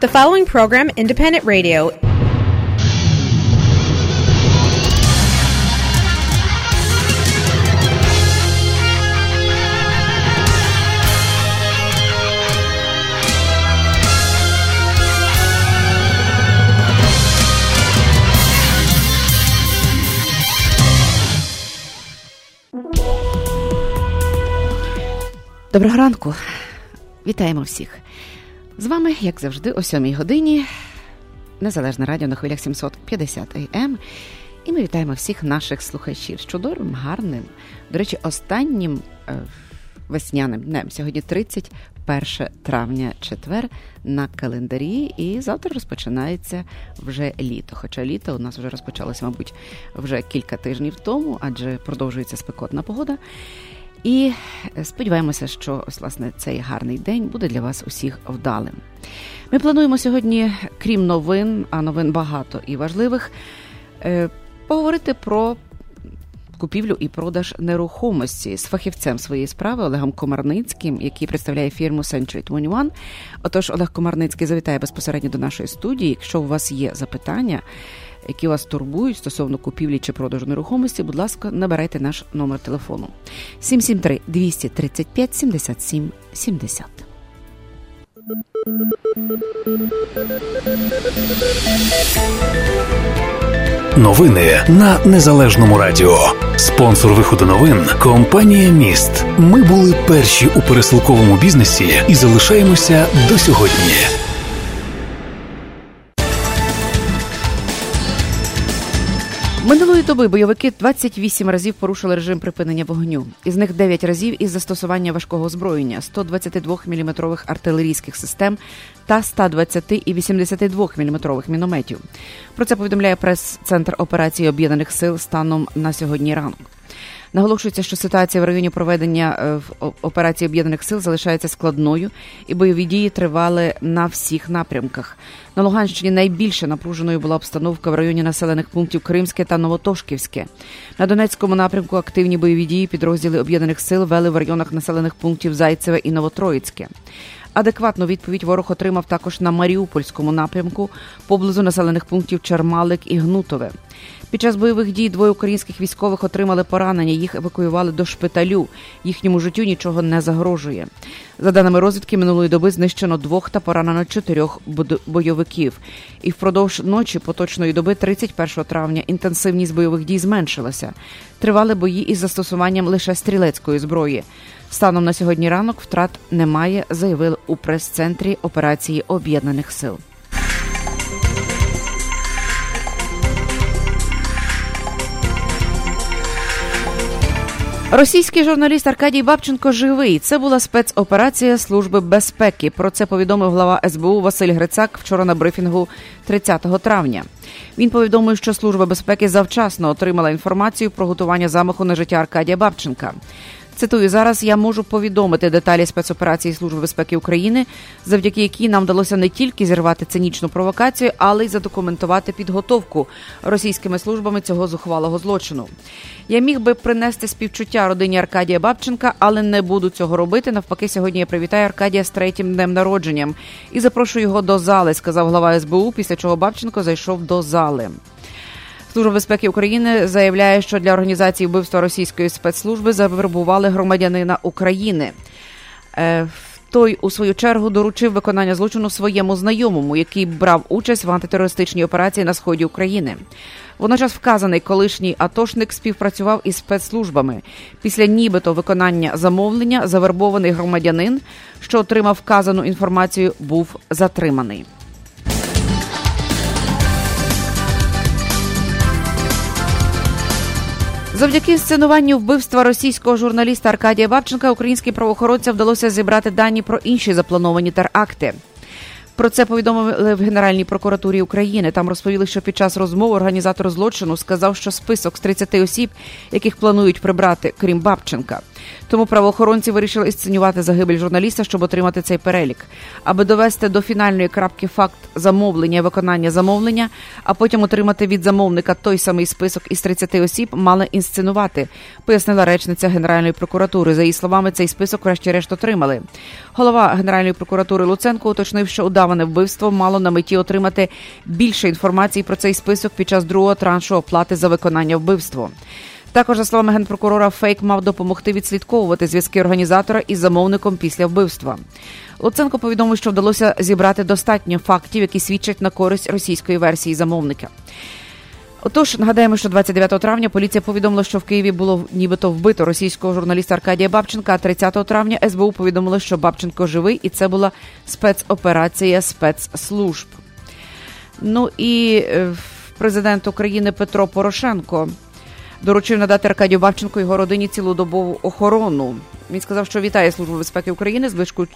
The following program, Independent Radio, Доброго ранку, вітаємо всіх. З вами, як завжди, о 7 годині, незалежне радіо на хвилях 750 АМ. І ми вітаємо всіх наших слухачів з чудовим, гарним, до речі, останнім е, весняним днем. Сьогодні 31 травня, четвер на календарі, і завтра розпочинається вже літо. Хоча літо у нас вже розпочалося, мабуть, вже кілька тижнів тому, адже продовжується спекотна погода. І сподіваємося, що ось, власне цей гарний день буде для вас усіх вдалим. Ми плануємо сьогодні, крім новин, а новин багато і важливих, е, поговорити про купівлю і продаж нерухомості з фахівцем своєї справи Олегом Комарницьким, який представляє фірму Century 21. Отож, Олег Комарницький завітає безпосередньо до нашої студії. Якщо у вас є запитання, які вас турбують стосовно купівлі чи продажу нерухомості, будь ласка, набирайте наш номер телефону 773 235 77 70. Новини на незалежному радіо. Спонсор виходу новин компанія Міст. Ми були перші у пересилковому бізнесі і залишаємося до сьогодні. Минулої доби бойовики 28 разів порушили режим припинення вогню. Із них 9 разів із застосування важкого озброєння, 122 мм артилерійських систем та 120 і 82 мм мінометів. Про це повідомляє прес-центр операції об'єднаних сил станом на сьогодні ранку. Наголошується, що ситуація в районі проведення е, операції об'єднаних сил залишається складною, і бойові дії тривали на всіх напрямках. На Луганщині найбільше напруженою була обстановка в районі населених пунктів Кримське та Новотошківське. На Донецькому напрямку активні бойові дії підрозділи об'єднаних сил вели в районах населених пунктів Зайцеве і Новотроїцьке. Адекватну відповідь ворог отримав також на Маріупольському напрямку поблизу населених пунктів Чермалик і Гнутове. Під час бойових дій двоє українських військових отримали поранення. Їх евакуювали до шпиталю. Їхньому життю нічого не загрожує. За даними розвідки, минулої доби знищено двох та поранено чотирьох бойовиків. І впродовж ночі поточної доби, 31 травня, інтенсивність бойових дій зменшилася. Тривали бої із застосуванням лише стрілецької зброї. Станом на сьогодні ранок втрат немає, заявили у прес-центрі операції об'єднаних сил. Російський журналіст Аркадій Бабченко живий. Це була спецоперація Служби безпеки. Про це повідомив глава СБУ Василь Грицак вчора на брифінгу 30 травня. Він повідомив, що служба безпеки завчасно отримала інформацію про готування замаху на життя Аркадія Бабченка. Цитую зараз. Я можу повідомити деталі спецоперації Служби безпеки України, завдяки якій нам вдалося не тільки зірвати цинічну провокацію, але й задокументувати підготовку російськими службами цього зухвалого злочину. Я міг би принести співчуття родині Аркадія Бабченка, але не буду цього робити. Навпаки, сьогодні я привітаю Аркадія з третім днем народженням і запрошую його до зали. Сказав глава СБУ. Після чого Бабченко зайшов до зали. Служба безпеки України заявляє, що для організації вбивства російської спецслужби завербували громадянина України. Е, той у свою чергу доручив виконання злочину своєму знайомому, який брав участь в антитерористичній операції на сході України. Водночас вказаний колишній атошник співпрацював із спецслужбами. Після нібито виконання замовлення завербований громадянин, що отримав вказану інформацію, був затриманий. Завдяки сценуванню вбивства російського журналіста Аркадія Бабченка українським правоохоронцям вдалося зібрати дані про інші заплановані теракти. Про це повідомили в Генеральній прокуратурі України. Там розповіли, що під час розмови організатор злочину сказав, що список з 30 осіб, яких планують прибрати, крім Бабченка. Тому правоохоронці вирішили інсценювати загибель журналіста, щоб отримати цей перелік, аби довести до фінальної крапки факт замовлення і виконання замовлення, а потім отримати від замовника той самий список із 30 осіб, мали інсценувати, пояснила речниця Генеральної прокуратури. За її словами, цей список, врешті-решт, отримали. Голова Генеральної прокуратури Луценко уточнив, що удаване вбивство мало на меті отримати більше інформації про цей список під час другого траншу оплати за виконання вбивства. Також, за словами генпрокурора, фейк мав допомогти відслідковувати зв'язки організатора із замовником після вбивства. Луценко повідомив, що вдалося зібрати достатньо фактів, які свідчать на користь російської версії замовника. Отож, нагадаємо, що 29 травня поліція повідомила, що в Києві було нібито вбито російського журналіста Аркадія Бабченка. А 30 травня СБУ повідомили, що Бабченко живий, і це була спецоперація спецслужб. Ну і е, президент України Петро Порошенко доручив надати Аркадію Бабченко його родині цілодобову охорону. Він сказав, що вітає Службу безпеки України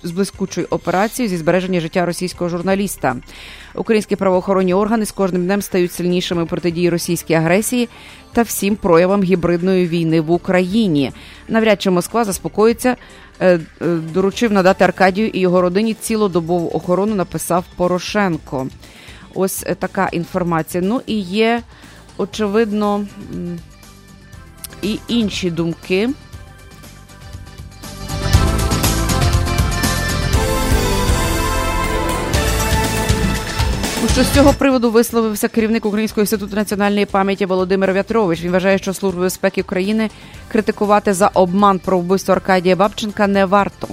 з блискучою операцією зі збереження життя російського журналіста. Українські правоохоронні органи з кожним днем стають сильнішими протидії російській агресії та всім проявам гібридної війни в Україні. Навряд чи Москва заспокоїться. Е, е, доручив надати Аркадію і його родині цілодобову охорону. Написав Порошенко. Ось е, така інформація. Ну і є очевидно і інші думки. Що з цього приводу висловився керівник Українського інституту національної пам'яті Володимир В'ятрович. Він вважає, що служби безпеки України критикувати за обман про вбивство Аркадія Бабченка не варто.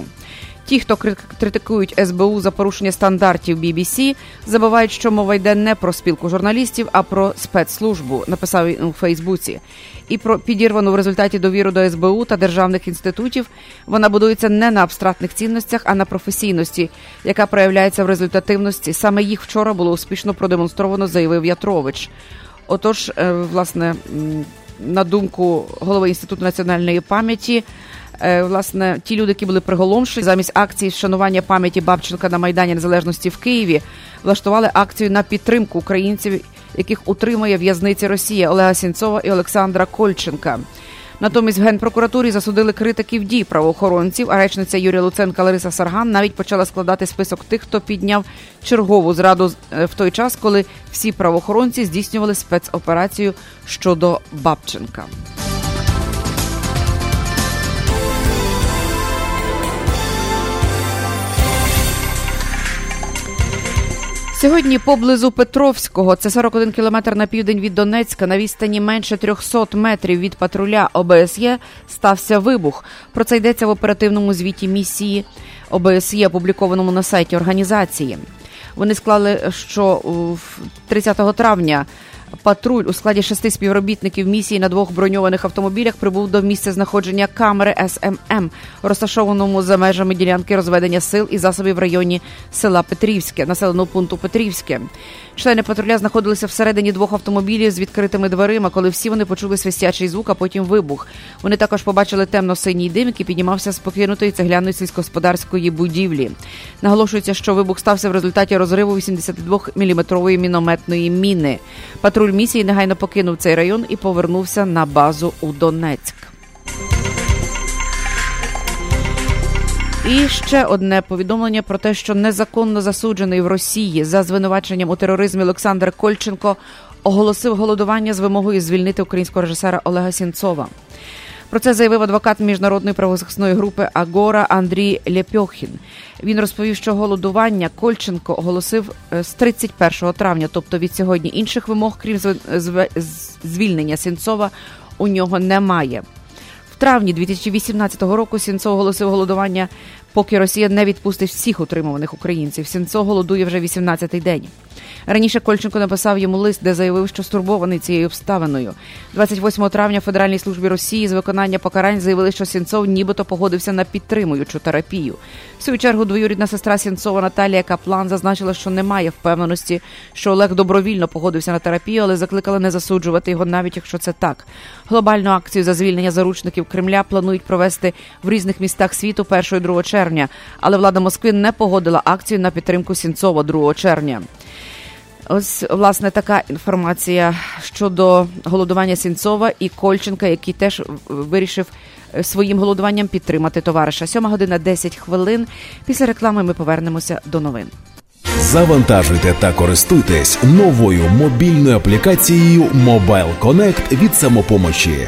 Ті, хто критикують СБУ за порушення стандартів BBC, забувають, що мова йде не про спілку журналістів, а про спецслужбу. Написав він у Фейсбуці. І про підірвану в результаті довіру до СБУ та державних інститутів вона будується не на абстрактних цінностях, а на професійності, яка проявляється в результативності. Саме їх вчора було успішно продемонстровано, заявив Ятрович. Отож, е, власне, на думку голови інституту національної пам'яті. Е, власне, ті люди, які були приголомшені замість акції вшанування пам'яті Бабченка на Майдані Незалежності в Києві, влаштували акцію на підтримку українців, яких утримує в'язниці Росія Олега Сінцова і Олександра Кольченка. Натомість в генпрокуратурі засудили критиків дій правоохоронців. А речниця Юрія Луценка Лариса Сарган навіть почала складати список тих, хто підняв чергову зраду е, в той час, коли всі правоохоронці здійснювали спецоперацію щодо Бабченка. Сьогодні поблизу Петровського, це 41 кілометр на південь від Донецька, на відстані менше 300 метрів від патруля ОБСЄ стався вибух. Про це йдеться в оперативному звіті місії ОБСЄ, опублікованому на сайті організації. Вони склали, що 30 травня Патруль у складі шести співробітників місії на двох броньованих автомобілях прибув до місця знаходження камери СММ, розташованому за межами ділянки розведення сил і засобів в районі села Петрівське, населеного пункту Петрівське. Члени патруля знаходилися всередині двох автомобілів з відкритими дверима, коли всі вони почули свистячий звук, а потім вибух. Вони також побачили темно-синій дим, який піднімався з покинутої цегляної сільськогосподарської будівлі. Наголошується, що вибух стався в результаті розриву 82-мм мінометної міни. Патруль місії негайно покинув цей район і повернувся на базу у Донецьк. І ще одне повідомлення про те, що незаконно засуджений в Росії за звинуваченням у тероризмі Олександр Кольченко оголосив голодування з вимогою звільнити українського режисера Олега Сінцова. Про це заявив адвокат міжнародної правозахисної групи Агора Андрій Лєпьохін. Він розповів, що голодування Кольченко оголосив е, з 31 травня, тобто від сьогодні інших вимог, крім звільнення Сінцова, у нього немає. В травні 2018 року Сінцов оголосив голодування, поки Росія не відпустить всіх утримуваних українців. Сінцов голодує вже 18-й день. Раніше Кольченко написав йому лист, де заявив, що стурбований цією обставиною. 28 травня в Федеральній службі Росії з виконання покарань заявили, що Сінцов нібито погодився на підтримуючу терапію. Свою чергу двоюрідна сестра Сінцова Наталія Каплан зазначила, що немає впевненості, що Олег добровільно погодився на терапію, але закликала не засуджувати його, навіть якщо це так. Глобальну акцію за звільнення заручників Кремля планують провести в різних містах світу 1 і 2 червня. Але влада Москви не погодила акцію на підтримку Сінцова 2 червня. Ось власне така інформація щодо голодування Сінцова і Кольченка, який теж вирішив своїм голодуванням підтримати товариша. Сьома година 10 хвилин. Після реклами ми повернемося до новин. Завантажуйте та користуйтесь новою мобільною аплікацією Mobile Connect від самопомочі.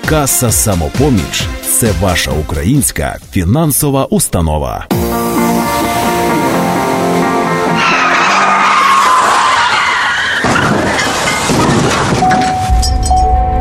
Каса самопоміч це ваша українська фінансова установа.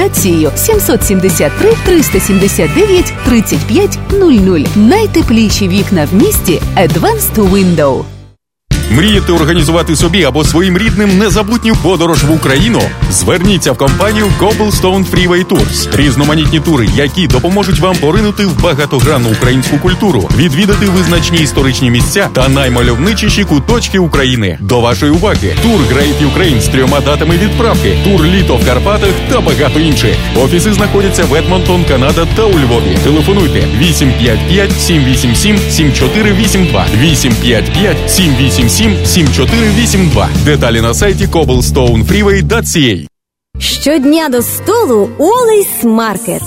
консультацією 773 379 35 00. Найтепліші вікна в місті Advanced Window. Мрієте організувати собі або своїм рідним незабутню подорож в Україну? Зверніться в компанію Cobblestone Freeway Tours. Різноманітні тури, які допоможуть вам поринути в багатогранну українську культуру, відвідати визначні історичні місця та наймальовничіші куточки України. До вашої уваги тур Great Ukraine з трьома датами відправки, тур літо в Карпатах та багато інших. Офіси знаходяться в Едмонтон, Канада та у Львові. Телефонуйте 855 787 7482 855 787 7482. Деталі на сайті cobblestonefreeway.ca Щодня до столу Wally's Market.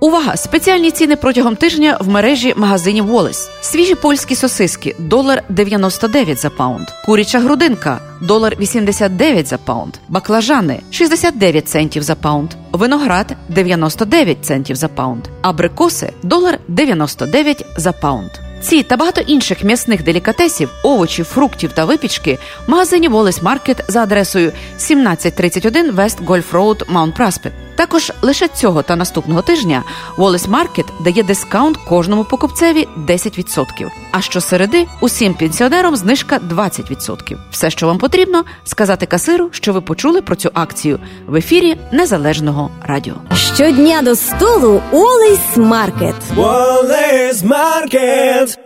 Увага! Спеціальні ціни протягом тижня в мережі магазинів Wally's. Свіжі польські сосиски долар 99 за pound. Куряча грудинка долар 89 за pound. Баклажани 69 центів за pound. Виноград 99 центів за pound. Абрикоси долар 99 за pound. Ці та багато інших м'ясних делікатесів, овочів, фруктів та випічки в магазині Wallace Market за адресою 1731 West Golf Road, Mount Prospect. Також лише цього та наступного тижня Wallace Market дає дискаунт кожному покупцеві 10%. А щосереди усім пенсіонерам знижка 20%. Все, що вам потрібно, сказати касиру, що ви почули про цю акцію в ефірі Незалежного радіо. Щодня до столу Олейс Маркет. Wallace Market.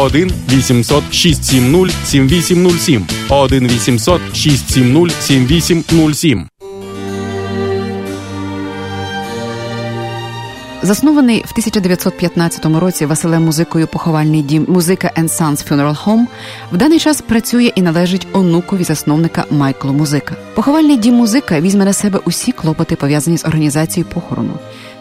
1 800 670 7807 1 800 670 7807 Заснований в 1915 році Василем музикою поховальний дім музика and Sons Funeral Home в даний час працює і належить онукові засновника Майклу Музика. Поховальний дім музика візьме на себе усі клопоти пов'язані з організацією похорону.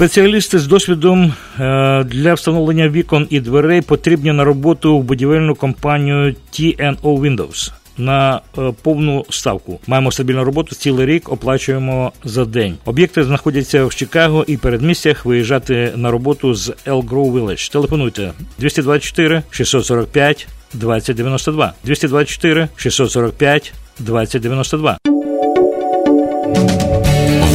Спеціалісти з досвідом е, для встановлення вікон і дверей потрібні на роботу в будівельну компанію TNO Windows. На е, повну ставку маємо стабільну роботу цілий рік, оплачуємо за день. Об'єкти знаходяться в Чикаго і передмістях. Виїжджати на роботу з El Grove Village. Телефонуйте 224 645 2092 224 645 2092 В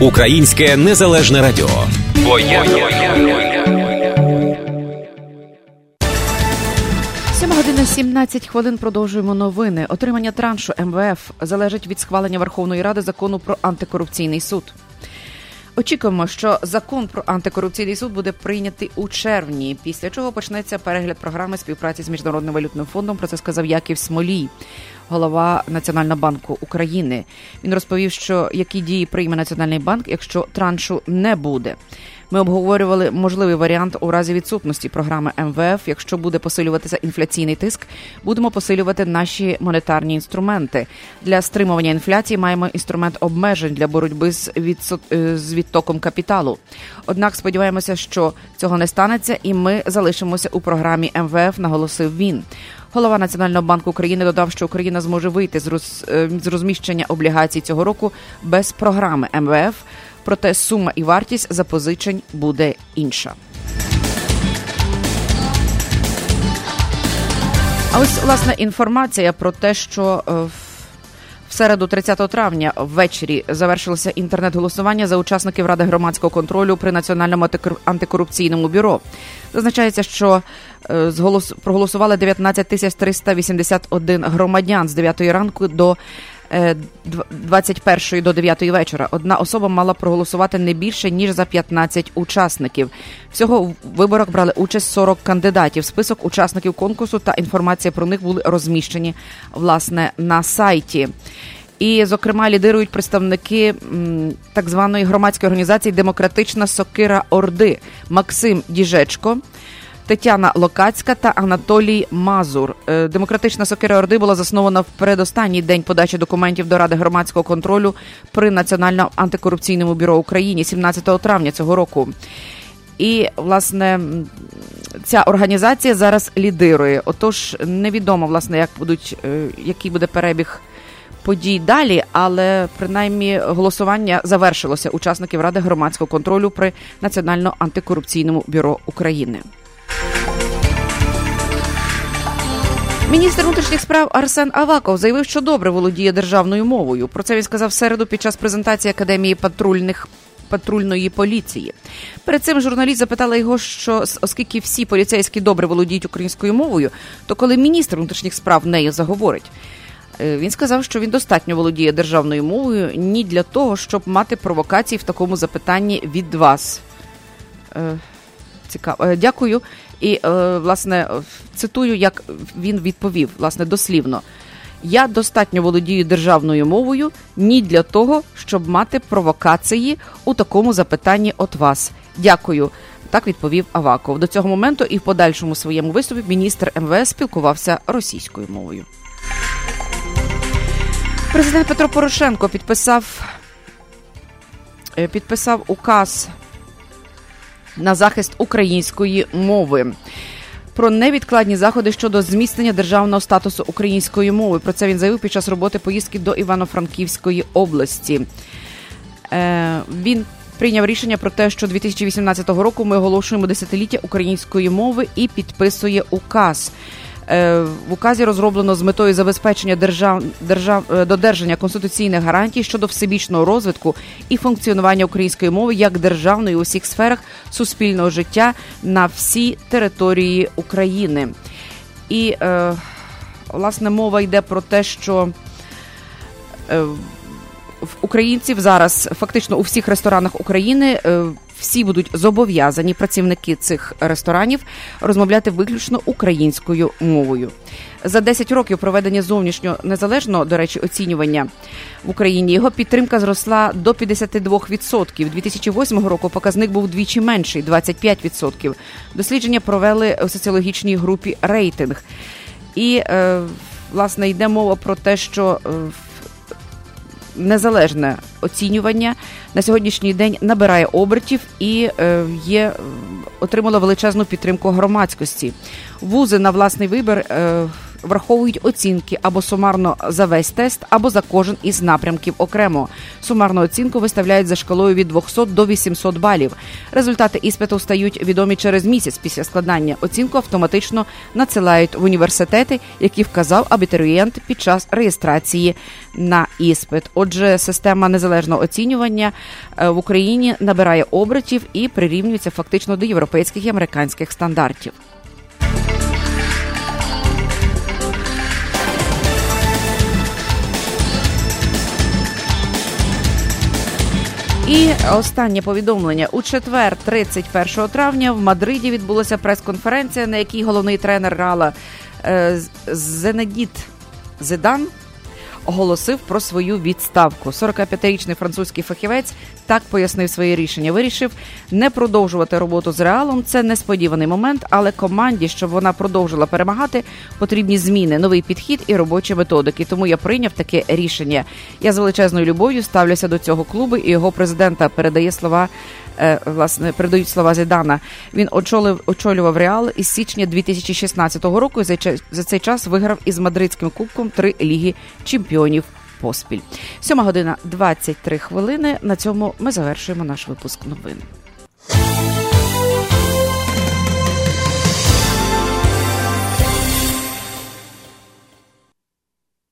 Українське незалежне радіо. Бо 7 година 17 хвилин продовжуємо новини. Отримання траншу МВФ залежить від схвалення Верховної Ради закону про антикорупційний суд. Очікуємо, що закон про антикорупційний суд буде прийнятий у червні, після чого почнеться перегляд програми співпраці з міжнародним валютним фондом. Про це сказав Яків Смолій, голова Національного банку України. Він розповів, що які дії прийме Національний банк, якщо траншу не буде. Ми обговорювали можливий варіант у разі відсутності програми МВФ. Якщо буде посилюватися інфляційний тиск, будемо посилювати наші монетарні інструменти для стримування інфляції. Маємо інструмент обмежень для боротьби з відсот... е, з відтоком капіталу. Однак сподіваємося, що цього не станеться, і ми залишимося у програмі МВФ. Наголосив він. Голова Національного банку України додав, що Україна зможе вийти з е, з розміщення облігацій цього року без програми МВФ. Проте сума і вартість запозичень буде інша. А ось власне інформація про те, що е, в- середу, 30 травня, ввечері завершилося інтернет-голосування за учасників Ради громадського контролю при Національному антикор- антикорупційному бюро. Зазначається, що е, проголосували 19 тисяч 381 громадян з 9 ранку до 21 до 9 вечора. Одна особа мала проголосувати не більше ніж за 15 учасників. Всього в виборах брали участь 40 кандидатів. Список учасників конкурсу та інформація про них були розміщені власне на сайті. І, зокрема, лідирують представники так званої громадської організації Демократична сокира Орди Максим Діжечко. Тетяна Локацька та Анатолій Мазур. Е, Демократична сокира Орди була заснована в передостанній день подачі документів до Ради громадського контролю при Національному антикорупційному бюро України 17 травня цього року. І власне ця організація зараз лідирує. Отож, невідомо власне, як будуть е, який буде перебіг подій далі, але принаймні голосування завершилося учасників Ради громадського контролю при Національному антикорупційному бюро України. Міністр внутрішніх справ Арсен Аваков заявив, що добре володіє державною мовою. Про це він сказав в середу під час презентації академії патрульних. Патрульної поліції перед цим журналіст запитала його, що оскільки всі поліцейські добре володіють українською мовою, то коли міністр внутрішніх справ нею заговорить, Е, він сказав, що він достатньо володіє державною мовою ні для того, щоб мати провокації в такому запитанні від вас. Е, Цікаво. Е, Дякую. І, е, власне, цитую, як він відповів, власне, дослівно. Я достатньо володію державною мовою ні для того, щоб мати провокації у такому запитанні от вас. Дякую. Так відповів Аваков. До цього моменту і в подальшому своєму виступі міністр МВС спілкувався російською мовою. Президент Петро Порошенко підписав е, підписав указ на захист української мови. Про невідкладні заходи щодо зміцнення державного статусу української мови. Про це він заявив під час роботи поїздки до Івано-Франківської області. Е, Він прийняв рішення про те, що 2018 року ми оголошуємо десятиліття української мови і підписує указ. Е, В указі розроблено з метою забезпечення держав, держав, е, додержання конституційних гарантій щодо всебічного розвитку і функціонування української мови як державної у всіх сферах суспільного життя на всій території України. І е, власне мова йде про те, що е, українців зараз фактично у всіх ресторанах України е, всі будуть зобов'язані працівники цих ресторанів розмовляти виключно українською мовою. За 10 років проведення зовнішнього незалежного, до речі, оцінювання в Україні його підтримка зросла до 52%. 2008 року показник був двічі менший 25%. Дослідження провели у соціологічній групі рейтинг. І е, власне йде мова про те, що е, незалежне оцінювання на сьогоднішній день набирає обертів і е, є отримала отримало величезну підтримку громадськості. Вузи на власний вибір. Враховують оцінки або сумарно за весь тест, або за кожен із напрямків окремо. Сумарну оцінку виставляють за шкалою від 200 до 800 балів. Результати іспиту стають відомі через місяць після складання. Оцінку автоматично надсилають в університети, які вказав абітурієнт під час реєстрації на іспит. Отже, система незалежного оцінювання е, в Україні набирає обертів і прирівнюється фактично до європейських і американських стандартів. І останнє повідомлення. У четвер, 31 травня, в Мадриді відбулася прес-конференція, на якій головний тренер Рала е, Зенедіт Зидан оголосив про свою відставку. 45-річний французький фахівець так пояснив своє рішення. Вирішив не продовжувати роботу з реалом. Це несподіваний момент, але команді, щоб вона продовжила перемагати, потрібні зміни, новий підхід і робочі методики. Тому я прийняв таке рішення. Я з величезною любов'ю ставлюся до цього клубу і його президента передає слова. Е, власне, передають слова Зідана. Він очолив очолював Реал із січня 2016 року. і За цей час виграв із мадридським кубком три ліги чемпіонів поспіль. Сьома година 23 хвилини. На цьому ми завершуємо наш випуск новин.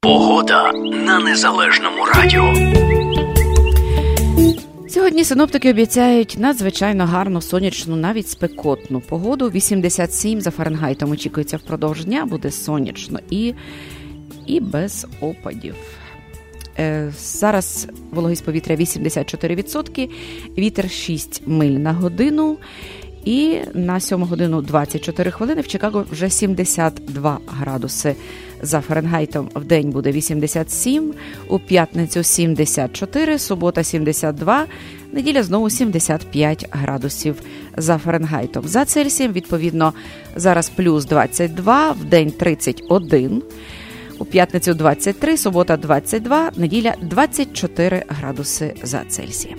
Погода на незалежному радіо. Сьогодні синоптики обіцяють надзвичайно гарну сонячну, навіть спекотну погоду. 87 за Фаренгайтом очікується впродовж дня, буде сонячно і, і без опадів. Е, зараз вологість повітря 84%, вітер 6 миль на годину. І на 7 годину 24 хвилини в Чикаго вже 72 градуси за Фаренгайтом. В день буде 87, у п'ятницю 74, субота 72, неділя знову 75 градусів за Фаренгайтом. За Цельсієм, відповідно, зараз плюс 22, в день 31. У п'ятницю 23, субота 22, неділя 24 градуси за Цельсієм.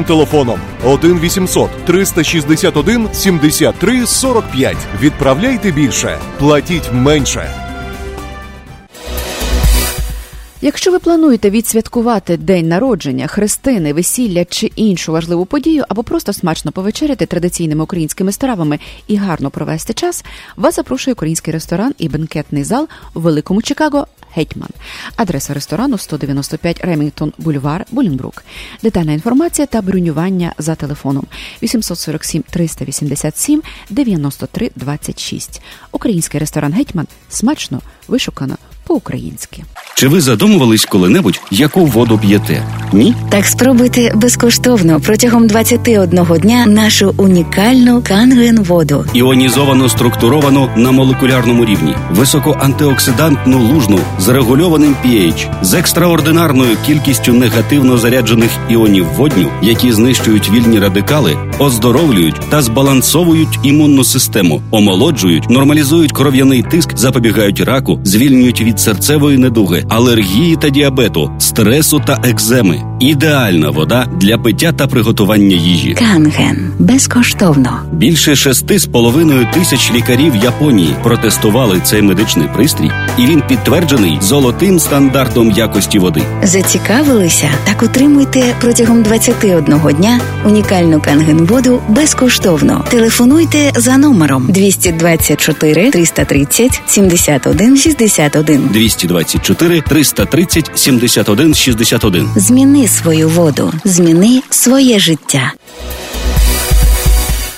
телефоном 1 800 361 73 45. Відправляйте більше, платіть менше. Якщо ви плануєте відсвяткувати день народження, хрестини, весілля чи іншу важливу подію, або просто смачно повечеряти традиційними українськими стравами і гарно провести час, вас запрошує український ресторан і бенкетний зал у великому Чикаго Гетьман. Адреса ресторану 195 Ремінгтон Бульвар, Булінбрук. Детальна інформація та бронювання за телефоном 847 387 93 26. Український ресторан Гетьман смачно, вишукано по-українськи. Чи ви задумувались коли-небудь, яку воду п'єте? Ні? Так спробуйте безкоштовно протягом 21 дня нашу унікальну канген воду. Іонізовано структуровану на молекулярному рівні, високоантиоксидантну лужну з регульованим pH, з екстраординарною кількістю негативно заряджених іонів водню, які знищують вільні радикали, оздоровлюють та збалансовують імунну систему, омолоджують, нормалізують кров'яний тиск, запобігають раку, звільнюють від серцевої недуги, алергії та діабету, стресу та екземи. Ідеальна вода для пиття та приготування їжі. Канген безкоштовно. Більше шести з половиною тисяч лікарів Японії протестували цей медичний пристрій, і він підтверджений золотим стандартом якості води. Зацікавилися? Так отримуйте протягом 21 дня унікальну канген-воду безкоштовно. Телефонуйте за номером 224 330 71 61. 224 330 71 61. Зміни свою воду, зміни своє життя.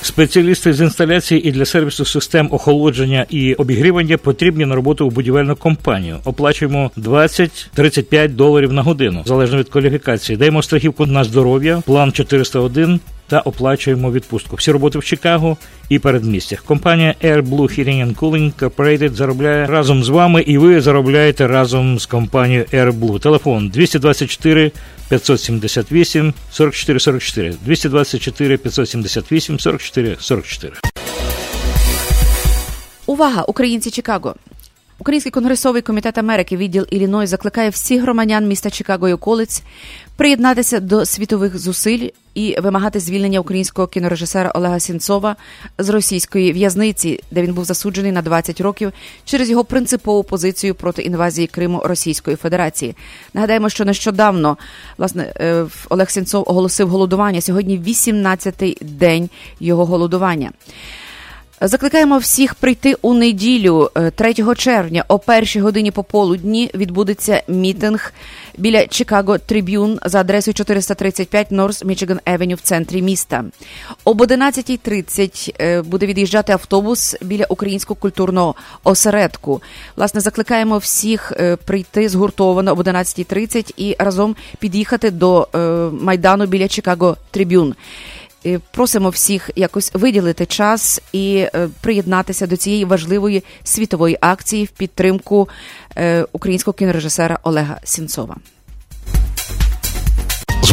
Спеціалісти з інсталяції і для сервісу систем охолодження і обігрівання потрібні на роботу в будівельну компанію. Оплачуємо 20-35 доларів на годину, залежно від кваліфікації. Даємо страхівку на здоров'я, план 401 та оплачуємо відпустку. Всі роботи в Чикаго і передмістях. Компанія Air Blue Heating and Cooling Corporated заробляє разом з вами, і ви заробляєте разом з компанією Air Blue. Телефон 224 578 44 44 224 578 44 44. Увага, українці Чикаго! Український конгресовий комітет Америки, відділ Ілліной, закликає всіх громадян міста Чикаго і околиць приєднатися до світових зусиль і вимагати звільнення українського кінорежисера Олега Сінцова з російської в'язниці, де він був засуджений на 20 років через його принципову позицію проти інвазії Криму Російської Федерації. Нагадаємо, що нещодавно власне е, Олег Сінцов оголосив голодування. Сьогодні 18-й день його голодування. Закликаємо всіх прийти у неділю, 3 червня, о першій годині пополудні відбудеться мітинг біля Чикаго Трибюн за адресою 435 Норс Мічиган Евеню в центрі міста. Об 11.30 буде від'їжджати автобус біля українського культурного осередку. Власне, закликаємо всіх прийти згуртовано об 11.30 і разом під'їхати до майдану біля Чикаго Просимо всіх якось виділити час і е, приєднатися до цієї важливої світової акції в підтримку е, українського кінорежисера Олега Сінцова.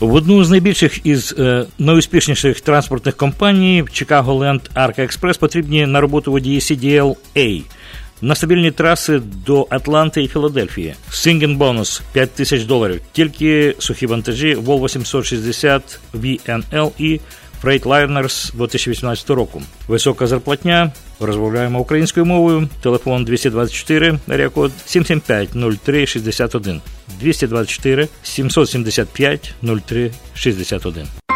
В одну з найбільших із е, найуспішніших транспортних компаній Chicago Land Arca Express потрібні на роботу водії CDL-A. На стабільні траси до Атланти і Філадельфії. Синген бонус 5 тисяч доларів. Тільки сухі вантажі Volvo 760 VNL і Freightliner 2018 року. Висока зарплатня. Розмовляємо українською мовою. Телефон 224, рекорд 775 03 61. 224 775 03 61.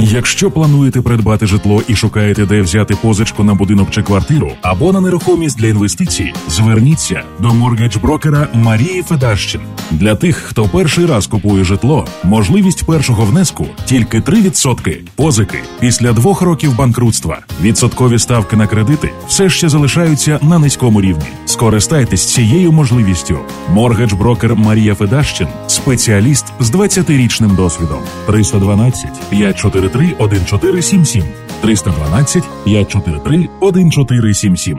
Якщо плануєте придбати житло і шукаєте, де взяти позичку на будинок чи квартиру або на нерухомість для інвестицій, зверніться до моргедж-брокера Марії Федащин. Для тих, хто перший раз купує житло, можливість першого внеску тільки 3% позики після двох років банкрутства. Відсоткові ставки на кредити все ще залишаються на низькому рівні. Скористайтесь цією можливістю. Моргедж-брокер Марія Федащин, спеціаліст з 20-річним досвідом. 312 543 1477 312 543 1477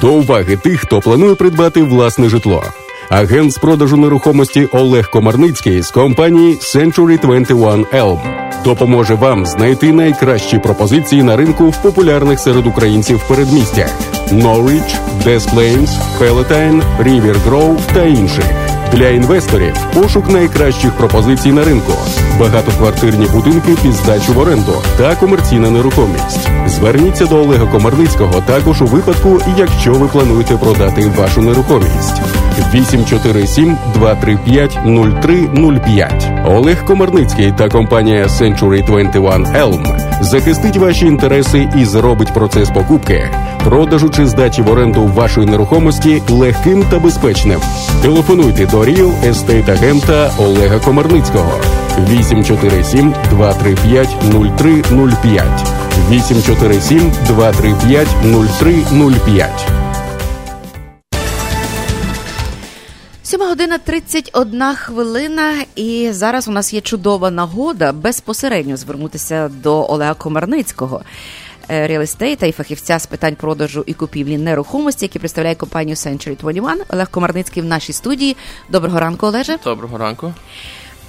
До уваги тих, хто планує придбати власне житло. Агент з продажу нерухомості Олег Комарницький з компанії Century 21 Elm допоможе вам знайти найкращі пропозиції на ринку в популярних серед українців передмістях Norwich, Des Plains, Palatine, River Grove та інших. Для інвесторів пошук найкращих пропозицій на ринку, багатоквартирні будинки під здачу в оренду та комерційна нерухомість. Зверніться до Олега Комарницького також у випадку, якщо ви плануєте продати вашу нерухомість. 847 235 0305. Олег Комарницький та компанія Century 21 Elm захистить ваші інтереси і зробить процес покупки, продажу чи здачі в оренду вашої нерухомості легким та безпечним. Телефонуйте до Real Estate агента Олега Комарницького 847 235 0305 847 235 0305 година 31 хвилина, і зараз у нас є чудова нагода безпосередньо звернутися до Олега Комарницького, реалістейта і фахівця з питань продажу і купівлі нерухомості, який представляє компанію Century 21. Олег Комарницький в нашій студії. Доброго ранку, Олеже. Доброго ранку.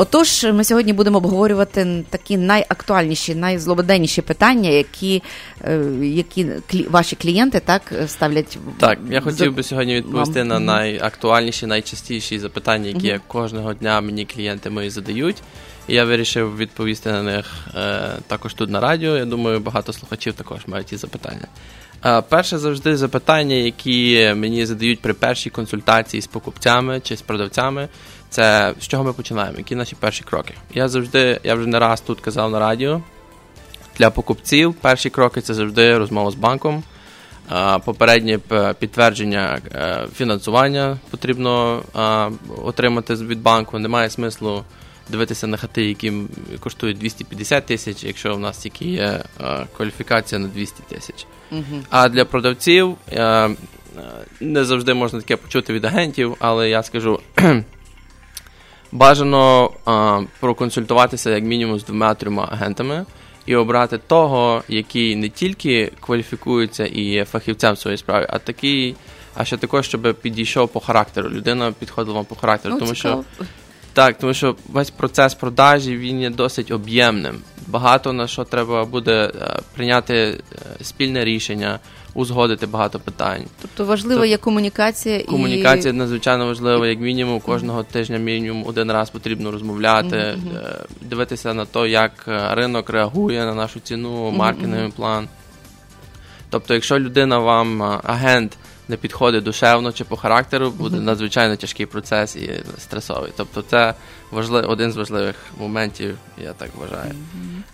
Отож, ми сьогодні будемо обговорювати такі найактуальніші, найзлободенніші питання, які е, які ваші клієнти так ставлять. Так, я хотів би сьогодні відповісти вам. на найактуальніші, найчастіші запитання, які uh кожного дня мені клієнти мої задають. І я вирішив відповісти на них е, також тут на радіо. Я думаю, багато слухачів також мають ті запитання. Е, перше завжди запитання, які мені задають при першій консультації з покупцями чи з продавцями. Це з чого ми починаємо? Які наші перші кроки? Я завжди, я вже не раз тут казав на радіо. Для покупців перші кроки це завжди розмова з банком. Попереднє підтвердження е, фінансування потрібно отримати від банку. Немає смислу дивитися на хати, які коштують 250 тисяч, якщо в нас тільки є кваліфікація на 200 тисяч. Угу. А для продавців е, не завжди можна таке почути від агентів, але я скажу. Бажано а, проконсультуватися як мінімум з двома-трьома агентами і обрати того, який не тільки кваліфікується і є фахівцем в своїй справі, а такий, а ще також, щоб підійшов по характеру. Людина підходила вам по характеру, ну, тому цікаво. що так, тому що весь процес продажі він є досить об'ємним. Багато на що треба буде е, прийняти е, спільне рішення узгодити багато питань. Тобто важлива є комунікація комунікація і... надзвичайно важлива, як мінімум, кожного тижня мінімум один раз потрібно розмовляти, mm-hmm. дивитися на те, як ринок реагує на нашу ціну, маркетинговий mm-hmm. план. Тобто, якщо людина вам агент не підходить душевно чи по характеру, буде надзвичайно тяжкий процес і стресовий. Тобто, це важлив, один з важливих моментів, я так вважаю.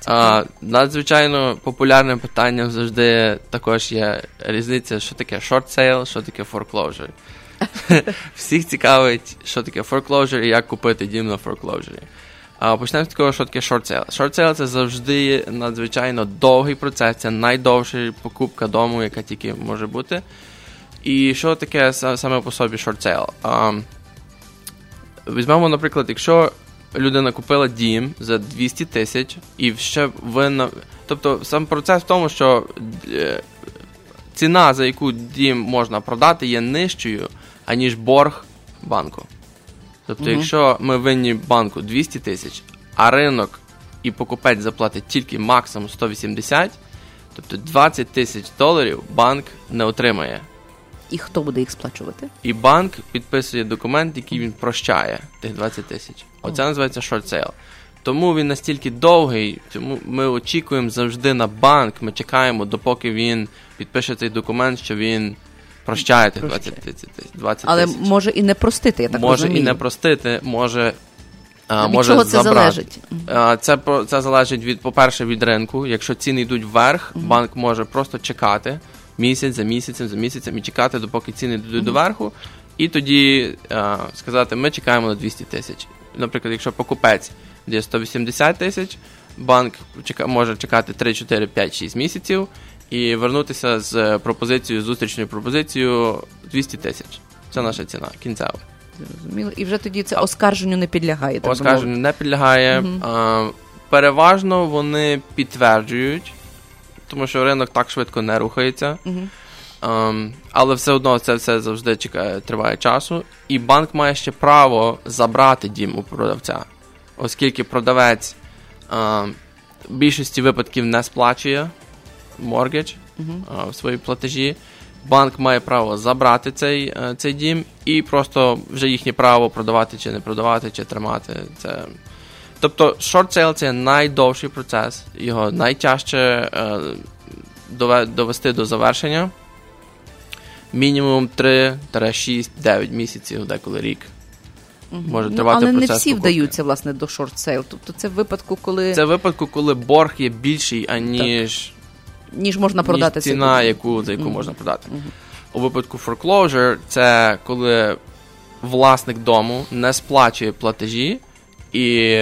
А, Надзвичайно популярним питанням завжди також є різниця, що таке short sale, що таке foreclosure. Всіх цікавить, що таке foreclosure і як купити дім на foreclosure. А Почнемо з такого, що таке short sale. Short sale – це завжди надзвичайно довгий процес, це найдовша покупка дому, яка тільки може бути. І що таке саме по собі short sale? Візьмемо, наприклад, якщо людина купила дім за 200 тисяч і ще винна. Тобто сам процес в тому, що е, ціна, за яку дім можна продати, є нижчою, аніж борг банку. Тобто, угу. якщо ми винні банку 200 тисяч, а ринок і покупець заплатить тільки максимум 180, тобто 20 тисяч доларів банк не отримає. І хто буде їх сплачувати? І банк підписує документ, який він прощає тих 20 тисяч. Оце називається short sale. Тому він настільки довгий, тому ми очікуємо завжди на банк. Ми чекаємо, допоки він підпише цей документ, що він прощає тих 20 тисяч. 20 Але може і не простити, я так Може розумію. і не простити, може а, Від може чого це забрати. залежить? А, Це, це залежить від, по-перше, від ринку. Якщо ціни йдуть вверх, банк може просто чекати місяць за місяцем, за місяцем і чекати, допоки ціни йдуть доверху, і тоді а, сказати, ми чекаємо на 200 тисяч. Наприклад, якщо покупець дає 180 тисяч, банк може чекати 3, 4, 5, 6 місяців і вернутися з пропозицією, зустрічною пропозицією 200 тисяч. Це наша ціна кінцева. Зрозуміло. І вже тоді це оскарженню не підлягає. так Оскарженню не підлягає. Мгм. А, переважно вони підтверджують, тому що ринок так швидко не рухається. Ем, але все одно це все завжди чекає, триває часу. І банк має ще право забрати дім у продавця, оскільки продавець ем, в більшості випадків не сплачує моргідж Мгм. в свої платежі. Банк має право забрати цей, е, цей дім і просто вже їхнє право продавати чи не продавати, чи тримати. Це... Тобто, short sale – це найдовший процес, його найтяжче е, довести до завершення. Мінімум 3-6-9 місяців, деколи рік. Може Ну, тривати але не всі покупки. вдаються власне до short sale. Тобто це в випадку, коли Це в випадку, коли борг є більший, аніж ніж можна продати ніж ціна, яку, за яку Мгм. можна продати. Мгм. У випадку foreclosure це коли власник дому не сплачує платежі, і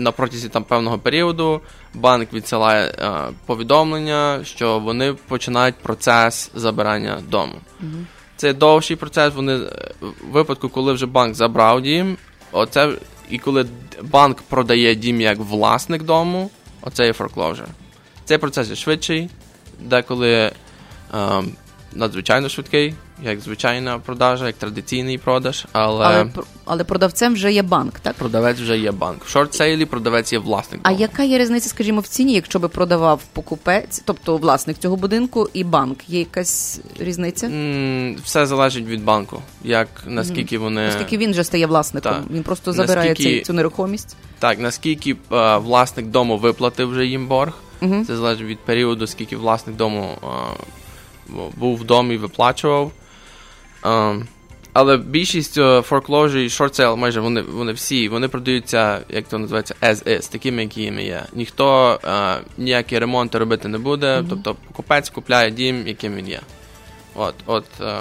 на протязі там певного періоду банк відсилає е, повідомлення, що вони починають процес забирання дому. Мгм. Це довший процес. Вони е, в випадку, коли вже банк забрав дім, оце і коли банк продає дім як власник дому, оце є foreclosure. Цей процес є швидший, деколи ем, надзвичайно швидкий, як звичайна продажа, як традиційний продаж, але, Але, але продавцем вже є банк, так? продавець вже є банк. В short sale -і продавець є власник. А яка є різниця, скажімо, в ціні, якщо би продавав покупець, тобто власник цього будинку і банк? Є якась різниця? М, Все залежить від банку, як наскільки вони Оскільки він вже стає власником, Так. він просто забирає Наскільки- цей, цю нерухомість. Так, наскільки е, власник дому виплатив вже їм борг, Мгм. це залежить від періоду, скільки власник дому е, був в домі і виплачував. Е, але більшість е, foreclosure і short sale, майже вони, вони всі, вони продаються, як то називається, as is, такими, якими є. Ніхто е, ніякі ремонти робити не буде, Мгм. тобто покупець купляє дім, яким він є. От, от, е,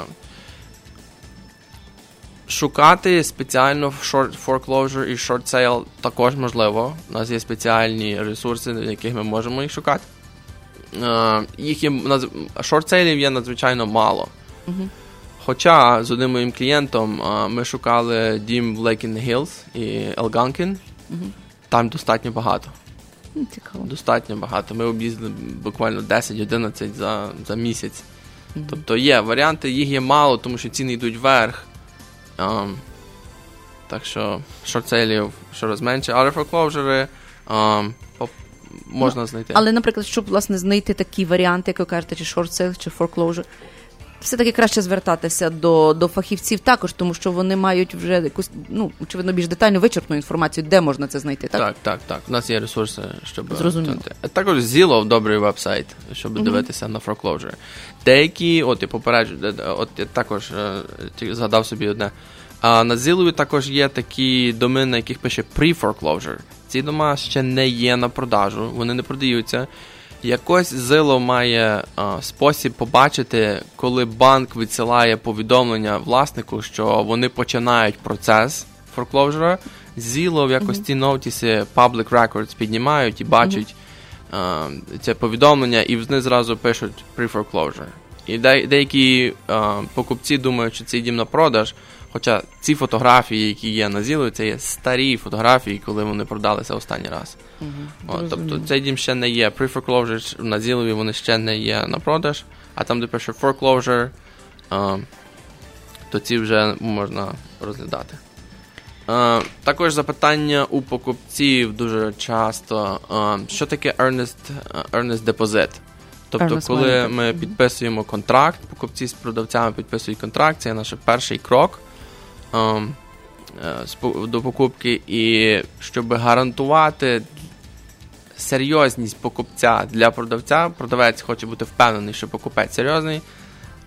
Шукати спеціально short foreclosure і short sale також можливо. У нас є спеціальні ресурси, в яких ми можемо їх шукати. Е, їх є short є надзвичайно мало. Хоча з одним моїм клієнтом е, ми шукали дім в Lake in the Hills і Algonquin. Там достатньо багато. Цікаво. Достатньо багато. Ми об'їздили буквально 10-11 за, за місяць. Мгм. Тобто є варіанти, їх є мало, тому що ціни йдуть вверх. Ем, так що шортселів щораз менше, але форклоужери ем, поп- можна знайти. Але, наприклад, щоб власне знайти такі варіанти, як ви кажете, чи short sale, чи foreclosure, все-таки краще звертатися до, до фахівців також, тому що вони мають вже якусь, ну, очевидно, більш детальну вичерпну інформацію, де можна це знайти, так? Так, так, так. У нас є ресурси, щоб Зрозуміло. знайти. Також Zillow добрий веб-сайт, щоб Мгм. дивитися на foreclosure. Деякі, от я попереджу, е, е, от я також е, згадав собі одне. А на Zillow також є такі доми, на яких пише pre-foreclosure. Ці дома ще не є на продажу, вони не продаються. Якось Zillow має а, спосіб побачити, коли банк відсилає повідомлення власнику, що вони починають процес foreclosure. Zillow в якості нотіси Public Records піднімають і бачать а, це повідомлення, і вони зразу пишуть pre-foreclosure. І де, деякі а, покупці думають, що це дім на продаж. Хоча ці фотографії, які є на Zillow, це є старі фотографії, коли вони продалися останній раз. Мгм, От, тобто цей дім ще не є. Pre-foreclosure на Zillow вони ще не є на продаж, а там, де пише foreclosure, а, то ці вже можна розглядати. А, також запитання у покупців дуже часто, а, що таке earnest, earnest deposit? Тобто, Earnest коли money, ми підписуємо контракт, покупці з продавцями підписують контракт, це наш перший крок е, до покупки, і щоб гарантувати серйозність покупця для продавця, продавець хоче бути впевнений, що покупець серйозний,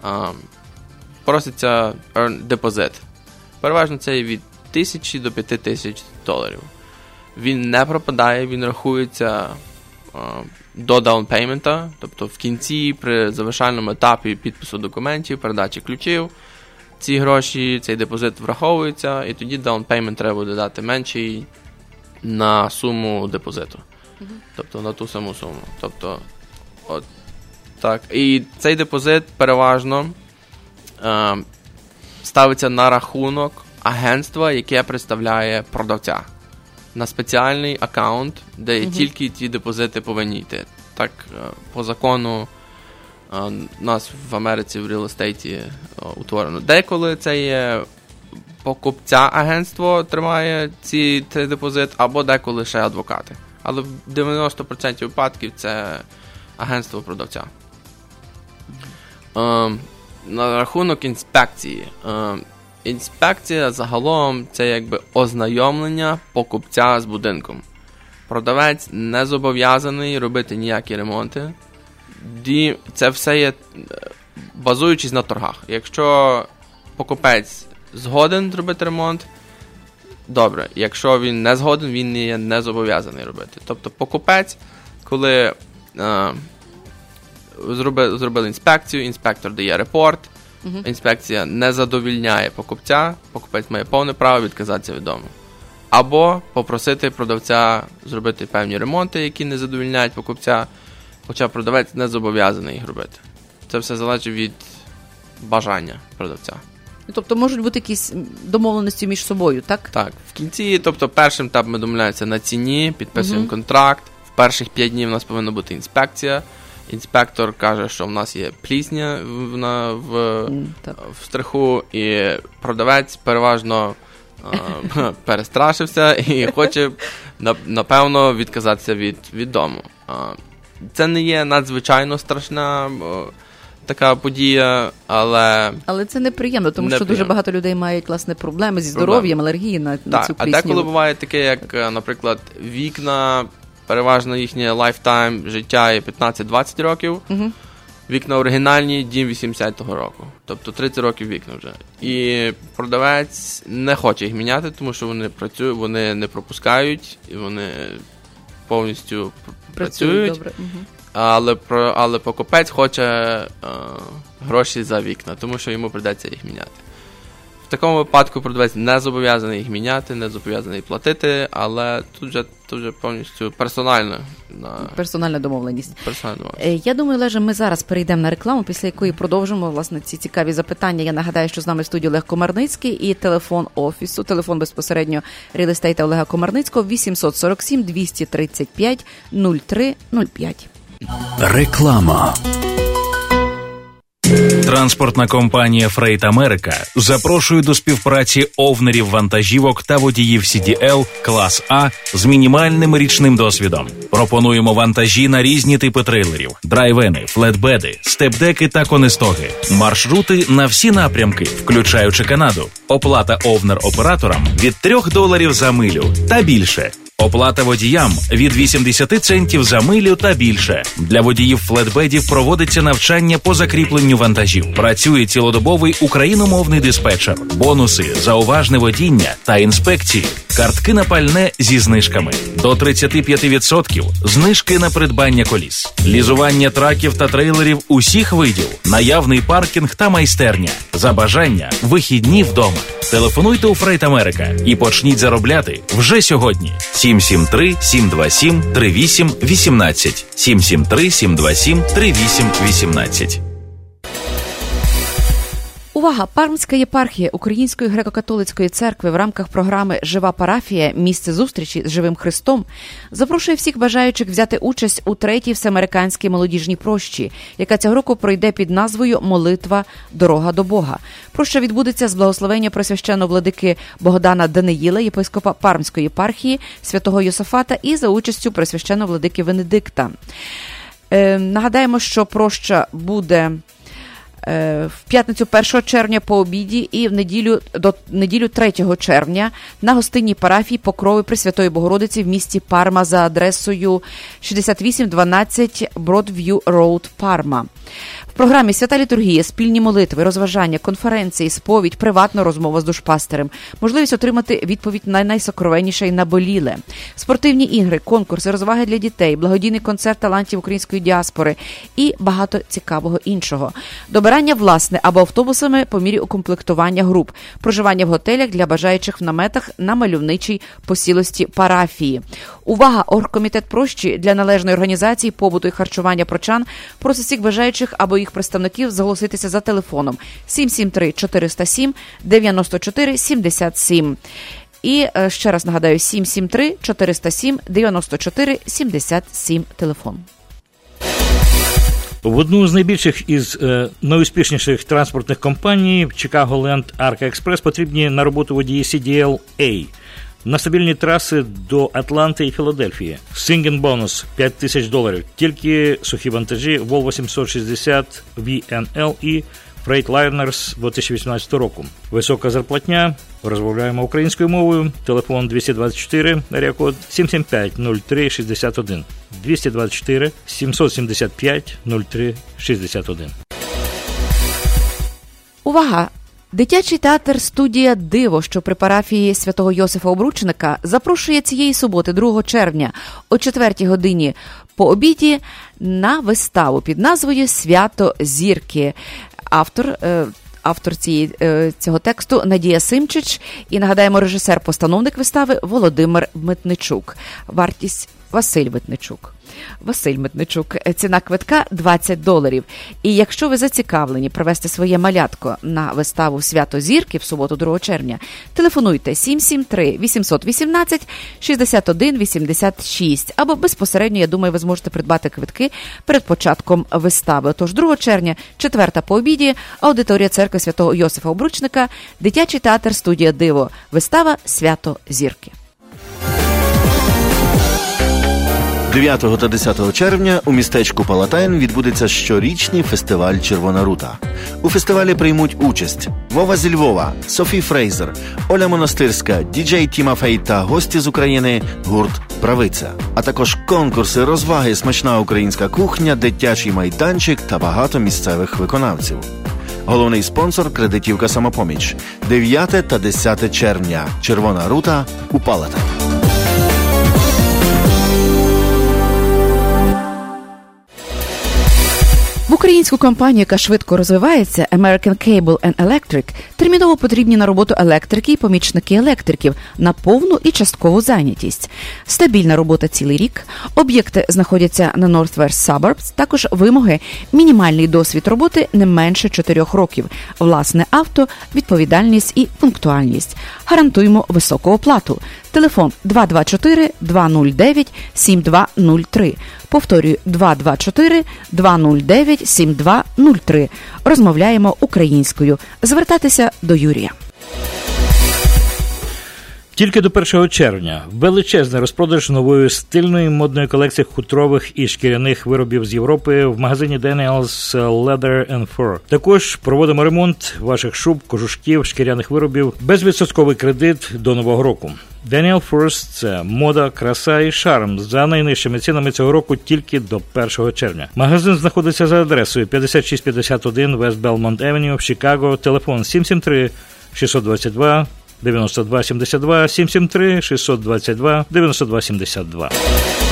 ем, проситься deposit. Переважно це від 1000 до 5000 доларів. він не пропадає, він рахується а, до down payment -а, тобто в кінці, при завершальному етапі підпису документів, передачі ключів, ці гроші, цей депозит враховується, і тоді down payment треба буде дати менший на суму депозиту. Тобто на ту саму суму. Тобто, от так. І цей депозит переважно е, ставиться на рахунок агентства, яке представляє продавця. На спеціальний аккаунт, де Мгм. тільки ті депозити повинні йти. Так, е, по закону у нас в Америці в реал естейті е, утворено. Деколи це є покупця агентство тримає ці цей депозит, або деколи ще адвокати. Але в 90% випадків це агентство продавця. Ем, на рахунок інспекції. Ем, інспекція загалом це якби ознайомлення покупця з будинком. Продавець не зобов'язаний робити ніякі ремонти. Ді- Це все є е, базуючись на торгах. Якщо покупець згоден зробити ремонт, добре. Якщо він не згоден, він є не зобов'язаний робити. Тобто покупець, коли е, зробили, зробили інспекцію, інспектор дає репорт, Мгм. інспекція не задовільняє покупця, покупець має повне право відказатися від дому. Або попросити продавця зробити певні ремонти, які не задовільняють покупця, хоча продавець не зобов'язаний їх робити. Це все залежить від бажання продавця. Тобто можуть бути якісь домовленості між собою, так? Так, в кінці, тобто першим етап ми домовляємося на ціні, підписуємо Мгм. контракт. В перших 5 днів у нас повинна бути інспекція. Інспектор каже, що в нас є плісня в, на, в, в страху, і продавець переважно е, перестрашився і хоче напевно відказатися від, від дому. Це не є надзвичайно страшна така подія, але Але це неприємно, тому що дуже багато людей мають власне проблеми зі здоров'ям, алергії на, на Так, цю а деколи буває таке, як, е, наприклад, вікна, переважно їхнє lifetime життя є 15-20 років. Мгм. Вікна оригінальні, дім 80-го року. Тобто 30 років вікна вже. І продавець не хоче їх міняти, тому що вони працюють, вони не пропускають, і вони повністю Працюють добре. Але, але покупець хоче е, гроші за вікна, тому що йому придеться їх міняти. Такому випадку продавець не зобов'язаний їх міняти, не зобов'язаний платити, але тут вже, тут вже повністю персонально. На... Персональна домовленість. Персональна домовленість. Е, Я думаю, Леже, ми зараз перейдемо на рекламу, після якої продовжимо власне ці цікаві запитання. Я нагадаю, що з нами в студії Олег Комарницький і телефон офісу, телефон безпосередньо реалістейта Олега Комарницького 847 235 0305. Реклама. Транспортна компанія Фрейт Америка запрошує до співпраці овнерів вантажівок та водіїв CDL клас А з мінімальним річним досвідом. Пропонуємо вантажі на різні типи трейлерів: драйвени, флетбеди, степдеки та конестоги, маршрути на всі напрямки, включаючи Канаду. Оплата овнер операторам від 3 доларів за милю та більше. Оплата водіям від 80 центів за милю та більше. Для водіїв флетбедів проводиться навчання по закріпленню вантажів. Працює цілодобовий україномовний диспетчер, бонуси, зауважне водіння та інспекції. Картки на пальне зі знижками до 35% знижки на придбання коліс, лізування траків та трейлерів усіх видів, наявний паркінг та майстерня. За бажання вихідні вдома. Телефонуйте у Фрейт Америка і почніть заробляти вже сьогодні. 773 727 38 18 773 727 38 18 Увага! Пармська єпархія Української греко-католицької церкви в рамках програми Жива парафія місце зустрічі з живим Христом запрошує всіх бажаючих взяти участь у третій всеамериканській молодіжній прощі, яка цього року пройде під назвою Молитва Дорога до Бога. Проща відбудеться з благословення просвященого владики Богдана Даниїла, єпископа Пармської єпархії святого Йосафата і за участю просвященого владики Венедикта. Е, нагадаємо, що проща буде. Е, В п'ятницю 1 червня по обіді і в неділю до неділю 3 червня на гостинній парафії Покрови Пресвятої Богородиці в місті Парма за адресою 6812 Broadview Road, Парма. Програмі свята літургія, спільні молитви, розважання, конференції, сповідь, приватна розмова з душпастерем, можливість отримати відповідь на найсокровенніше і наболіле, спортивні ігри, конкурси, розваги для дітей, благодійний концерт талантів української діаспори і багато цікавого іншого. Добирання власне або автобусами по мірі укомплектування груп, проживання в готелях для бажаючих в наметах на мальовничій посілості парафії. Увага! Оргкомітет прощі для належної організації побуту і харчування прочан просить всіх бажаючих або їх представників зголоситися за телефоном 773 407 94 77. І е, ще раз нагадаю: 773 407 94 77 телефон. В одну з найбільших із е, найуспішніших транспортних компаній Chicago Land Arca Express потрібні на роботу водії CDL-A – на стабільні траси до Атланти і Філадельфії. Синген бонус 5 тисяч доларів. Тільки сухі вантажі Volvo 760 VNL і Freightliner 2018 року. Висока зарплатня. Розмовляємо українською мовою. Телефон 224 рекорд 775 03 61. 224 775 03 61. Увага! Дитячий театр студія Диво, що при парафії святого Йосифа Обручника, запрошує цієї суботи, 2 червня, о 4 годині по обіді на виставу під назвою Свято Зірки. Автор. Е, автор цієї, е, цього тексту Надія Симчич і нагадаємо, режисер-постановник вистави Володимир Митничук. Вартість Василь Митничук. Василь Митничук. Ціна квитка 20 доларів. І якщо ви зацікавлені провести своє малятко на виставу Свято Зірки в суботу, 2 червня, телефонуйте 773 818 61 86 або безпосередньо, я думаю, ви зможете придбати квитки перед початком вистави. Тож 2 червня, четверта по обіді, аудиторія церкви святого Йосифа Обручника, дитячий театр студія Диво. Вистава Свято Зірки. 9 та 10 червня у містечку Палатайн відбудеться щорічний фестиваль Червона рута. У фестивалі приймуть участь Вова зі Львова, Софі Фрейзер, Оля Монастирська, діджей Тімафей та гості з України гурт Правиця, а також конкурси, розваги, смачна українська кухня, дитячий майданчик та багато місцевих виконавців. Головний спонсор кредитівка самопоміч 9 та 10 червня. Червона рута у Палатайн. В українську компанію, яка швидко розвивається, American Cable and Electric, терміново потрібні на роботу електрики і помічники електриків на повну і часткову зайнятість. Стабільна робота цілий рік. Об'єкти знаходяться на Northwest Suburbs, Також вимоги, мінімальний досвід роботи не менше 4 років, власне авто, відповідальність і пунктуальність. Гарантуємо високу оплату. Телефон 224 209 7203. Повторюю 224 209 7203. Розмовляємо українською. Звертатися до Юрія. Тільки до 1 червня величезний розпродаж нової стильної модної колекції хутрових і шкіряних виробів з Європи в магазині Daniels Leather and Fur. Також проводимо ремонт ваших шуб, кожушків, шкіряних виробів, безвідсотковий кредит до нового року. Daniel First – це мода, краса і шарм за найнижчими цінами цього року тільки до 1 червня. Магазин знаходиться за адресою 5651 West Belmont Avenue в Чикаго. Телефон 773 622 92 72 773 622 92 72.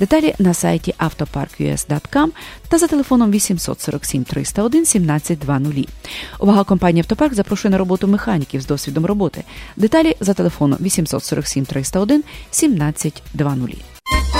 Деталі на сайті автопарк.us.com та за телефоном 847 301 1720. Увага компанії Автопарк запрошує на роботу механіків з досвідом роботи. Деталі за телефоном 847 301 1720.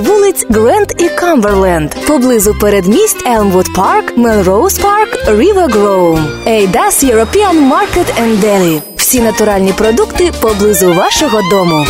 вулиць Гренд і Камберленд, поблизу передмість Елмвуд Парк, Мелроуз Парк, River Grove. Ейдас European Market and. Всі натуральні продукти поблизу вашого дому.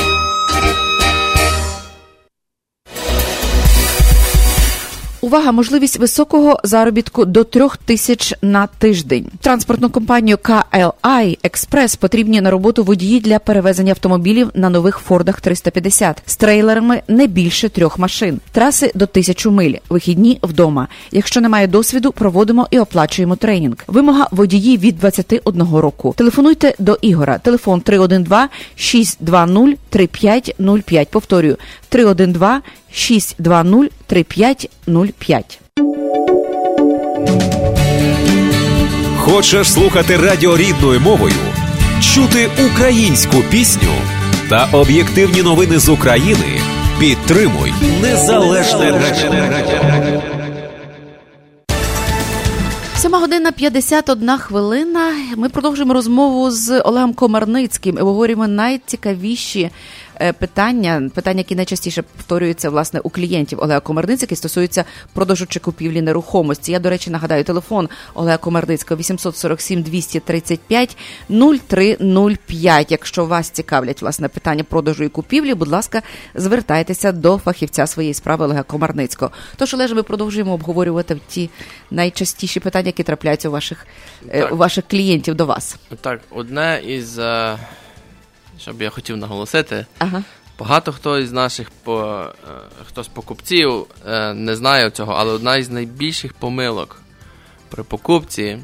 Увага, можливість високого заробітку до трьох тисяч на тиждень. Транспортну компанію KLI Express потрібні на роботу водії для перевезення автомобілів на нових Фордах 350 з трейлерами не більше трьох машин. Траси до тисячу миль. Вихідні вдома. Якщо немає досвіду, проводимо і оплачуємо тренінг. Вимога водії від 21 року. Телефонуйте до Ігора. Телефон 312 620 3505. Повторюю 312 620 3505. Хочеш слухати радіо рідною мовою, чути українську пісню та об'єктивні новини з України? Підтримуй незалежне радіо. Сьома година 51 хвилина. Ми продовжуємо розмову з Олегом Комарницьким і обговорюємо найцікавіші питання, питання, які найчастіше повторюються власне у клієнтів Олега Комарницького, які стосуються продажу чи купівлі нерухомості. Я, до речі, нагадаю телефон Олега Комарницького 847 235 0305. Якщо вас цікавлять власне питання продажу і купівлі, будь ласка, звертайтеся до фахівця своєї справи Олега Комарницького. Тож, Олеже, ми продовжуємо обговорювати ті найчастіші питання, які трапляються у ваших, е, у ваших клієнтів до вас. Так, одне із, е, що б я хотів наголосити, Ага. багато хто із наших по, е, хто з покупців е, не знає цього, але одна із найбільших помилок при покупці,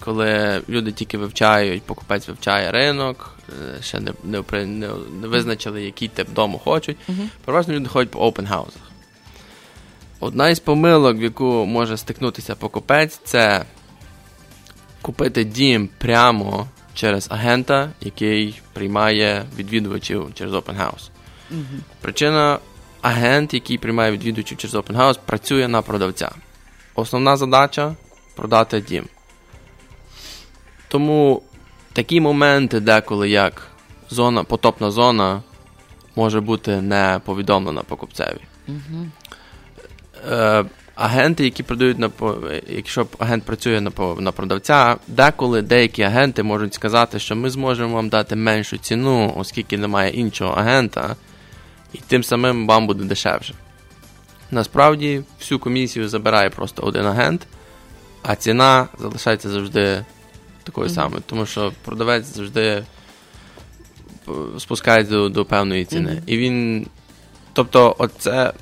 коли люди тільки вивчають, покупець вивчає ринок, е, ще не, не, не, не визначили, який тип дому хочуть. Мгм. Переважно люди ходять по хаусах. Одна із помилок, в яку може стикнутися покупець, це купити дім прямо через агента, який приймає відвідувачів через open house. Причина агент, який приймає відвідувачів через open house, працює на продавця. Основна задача продати дім. Тому такі моменти, деколи як зона, потопна зона, може бути не повідомлена покупцеві. Е, агенти, які продають на якщо агент працює на, на продавця, деколи деякі агенти можуть сказати, що ми зможемо вам дати меншу ціну, оскільки немає іншого агента, і тим самим вам буде дешевше. Насправді всю комісію забирає просто один агент, а ціна залишається завжди такою Мгм. самою, тому що продавець завжди е, спускається до, до певної ціни. Мгм. І він. Тобто, оце,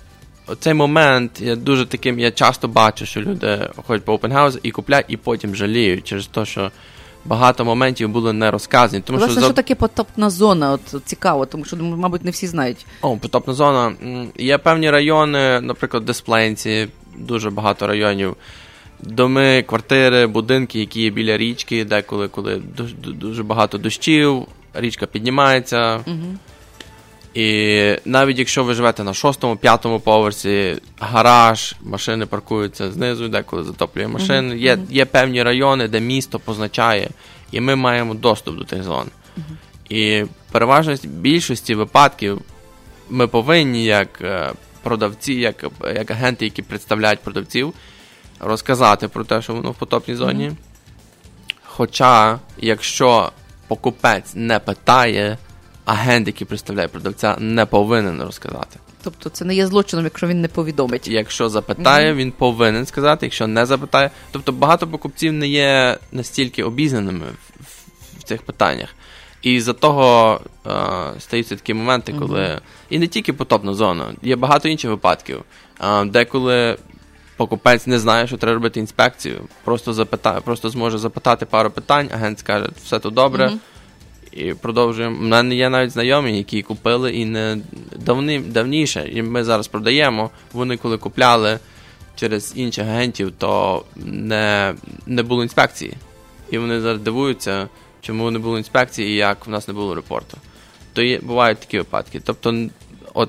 оцей момент я дуже таким, я часто бачу, що люди ходять по open house і купляють, і потім жаліють через те, що багато моментів були не розказані. Тому Власне, що, що за- таке потопна зона? От цікаво, тому що, мабуть, не всі знають. О, потопна зона. Є певні райони, наприклад, Дисплейнці, дуже багато районів. Доми, квартири, будинки, які є біля річки, деколи, коли дуже, дуже багато дощів, річка піднімається. Мгм. І навіть якщо ви живете на шостому, п'ятому поверсі, гараж, машини паркуються знизу, деколи затоплює машини. Мгм, Є, є певні райони, де місто позначає, і ми маємо доступ до тих зон. І переважно більшості випадків ми повинні, як е, продавці, як, як агенти, які представляють продавців, розказати про те, що воно в потопній зоні. Мгм. Хоча, якщо покупець не питає, агент, який представляє продавця, не повинен розказати. Тобто це не є злочином, якщо він не повідомить. Якщо запитає, Мгм. він повинен сказати, якщо не запитає. Тобто багато покупців не є настільки обізнаними в, в, в цих питаннях. І за того е, стаються такі моменти, коли. Мгм. І не тільки потопна зона, є багато інших випадків, е, деколи покупець не знає, що треба робити інспекцію, просто запитає, просто зможе запитати пару питань, агент скаже, все тут добре. Мгм. І продовжуємо. У мене є навіть знайомі, які купили і не давни, давніше, і ми зараз продаємо. Вони коли купляли через інших агентів, то не, не було інспекції. І вони зараз дивуються, чому не було інспекції і як в нас не було репорту. То є, бувають такі випадки. Тобто,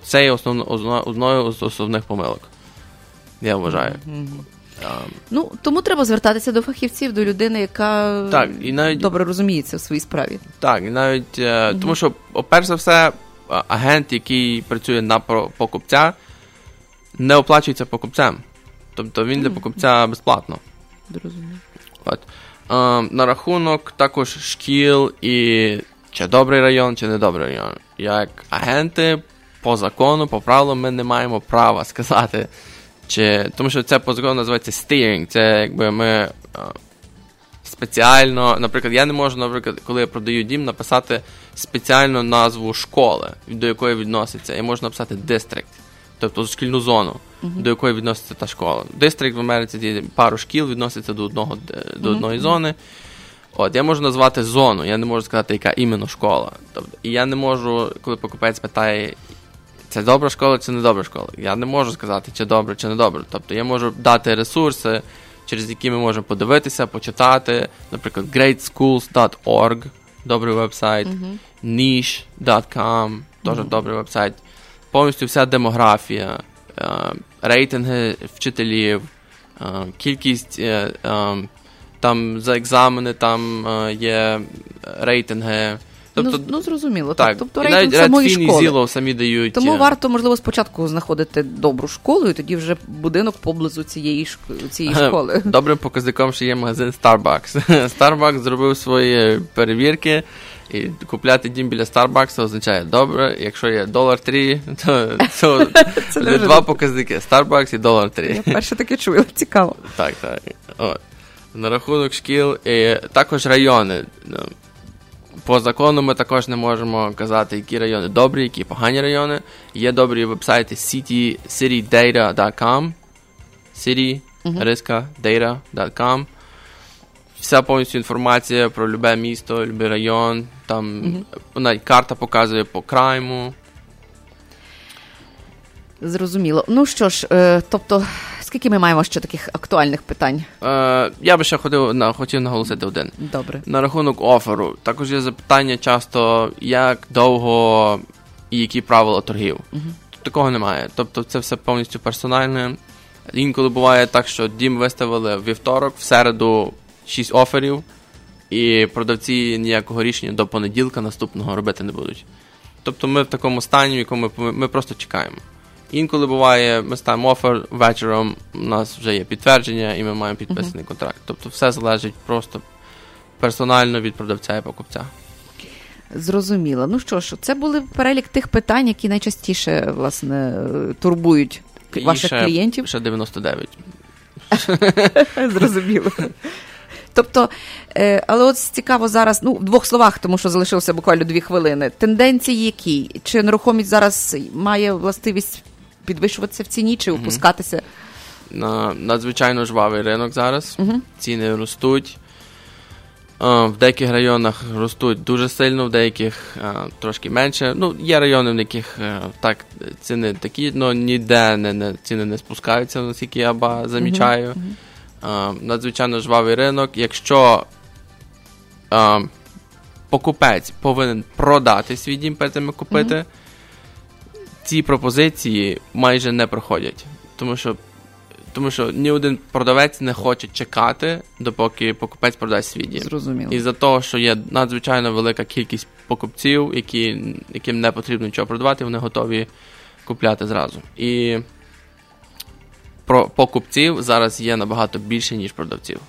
це є основно, одною основних помилок. Я вважаю. Ну, тому треба звертатися до фахівців, до людини, яка так, і навіть, добре розуміється в своїй справі. Так, і навіть mm-hmm. тому, що, перш за все, агент, який працює на покупця, не оплачується покупцем. Тобто він для покупця безплатно. Зрозуміло. От. На рахунок також шкіл і чи добрий район, чи не добрий район. Як агенти по закону, по правилам, ми не маємо права сказати. Чи, Тому що це по закону називається steering. Це якби ми спеціально, наприклад, я не можу, наприклад, коли я продаю дім, написати спеціальну назву школи, до якої відноситься. Я можу написати district, тобто шкільну зону, uh-huh. до якої відноситься та школа. District в Америці пару шкіл відноситься до одного до одної uh-huh. зони. От, я можу назвати зону, я не можу сказати, яка іменно школа. Тобто, І я не можу, коли покупець питає, це добра школа чи не добра школа. Я не можу сказати, чи добре, чи не добре. Тобто я можу дати ресурси, через які ми можемо подивитися, почитати, наприклад, greatschools.org, добрий вебсайт, uh-huh. niche.com, теж uh-huh. добрий вебсайт. Повністю вся демографія, е, рейтинги вчителів, е, кількість е, там за екзамени, там є рейтинги. Тобто, ну, ну зрозуміло, так. Тобто рейтинг навіть самої школи. Зіло самі дають. Тому варто, можливо, спочатку знаходити добру школу, і тоді вже будинок поблизу цієї цієї школи. Добрим показником ще є магазин Starbucks. Starbucks зробив свої перевірки. І купляти дім біля Starbucks означає добре. Якщо є долар 3, то це, це два показники: Starbucks і долар 3. Я перше таке чую, цікаво. Так, так. От. На рахунок шкіл, і також райони. По закону ми також не можемо казати, які райони добрі, які погані райони. Є добрі вебсайти city, citydata.com city, data.com Вся повністю інформація про любе місто, любий район. Там uh-huh. навіть карта показує по крайму. Зрозуміло. Ну що ж, е, тобто, скільки ми маємо ще таких актуальних питань? Е, Я би ще хотів на хотів наголосити один. Добре. На рахунок оферу. Також є запитання часто, як довго і які правила торгів. Угу. Такого немає. Тобто, це все повністю персональне. Інколи буває так, що дім виставили в вівторок, в середу 6 оферів, і продавці ніякого рішення до понеділка наступного робити не будуть. Тобто ми в такому стані, в якому ми, ми просто чекаємо. Інколи буває, ми ставимо офер вечором, у нас вже є підтвердження, і ми маємо підписаний uh-huh. контракт. Тобто все залежить просто персонально від продавця і покупця. Зрозуміло. Ну що ж, це були перелік тих питань, які найчастіше власне турбують і ваших ще, клієнтів. Ще 99. Зрозуміло. Тобто, е, але от цікаво зараз, ну в двох словах, тому що залишилося буквально дві хвилини. Тенденції які? Чи нерухомість зараз має властивість підвищуватися в ціні чи опускатися? На надзвичайно жвавий ринок зараз. Ціни ростуть. В деяких районах ростуть дуже сильно, в деяких трошки менше. Ну, Є райони, в яких так ціни такі, але ніде не, не, ціни не спускаються, наскільки я ба, замічаю. Uh-huh. Надзвичайно жвавий ринок. Якщо покупець повинен продати свій дім перед тим, купити, uh-huh. Ці пропозиції майже не проходять. Тому що тому що ні один продавець не хоче чекати, допоки покупець продасть свій дім. Зрозуміло. І за того, що є надзвичайно велика кількість покупців, які, яким не потрібно нічого продавати, вони готові купляти зразу. І про покупців зараз є набагато більше, ніж продавців.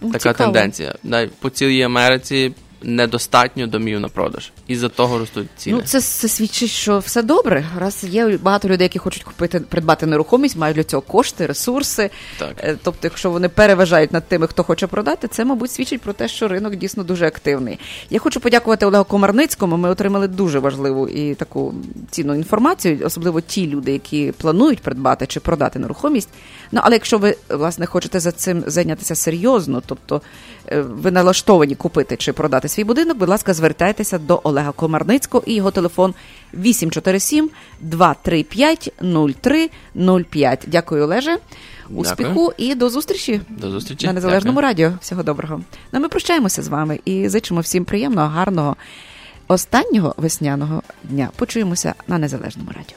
Ну, така цікаво. тенденція. По цілій Америці недостатньо домів на продаж. І за того ростуть ціни. Ну, це, це свідчить, що все добре. Раз є багато людей, які хочуть купити, придбати нерухомість, мають для цього кошти, ресурси. Так. Е, тобто, якщо вони переважають над тими, хто хоче продати, це, мабуть, свідчить про те, що ринок дійсно дуже активний. Я хочу подякувати Олегу Комарницькому. Ми отримали дуже важливу і таку цінну інформацію, особливо ті люди, які планують придбати чи продати нерухомість. Ну але якщо ви власне хочете за цим зайнятися серйозно, тобто ви налаштовані купити чи продати свій будинок, будь ласка, звертайтеся до Олега Комарницького і його телефон 847 235 0305. Дякую, Олеже. Успіху і до зустрічі До зустрічі. на незалежному Дякую. радіо. Всього доброго. Ну, ми прощаємося з вами і зичимо всім приємного, гарного останнього весняного дня. Почуємося на незалежному радіо.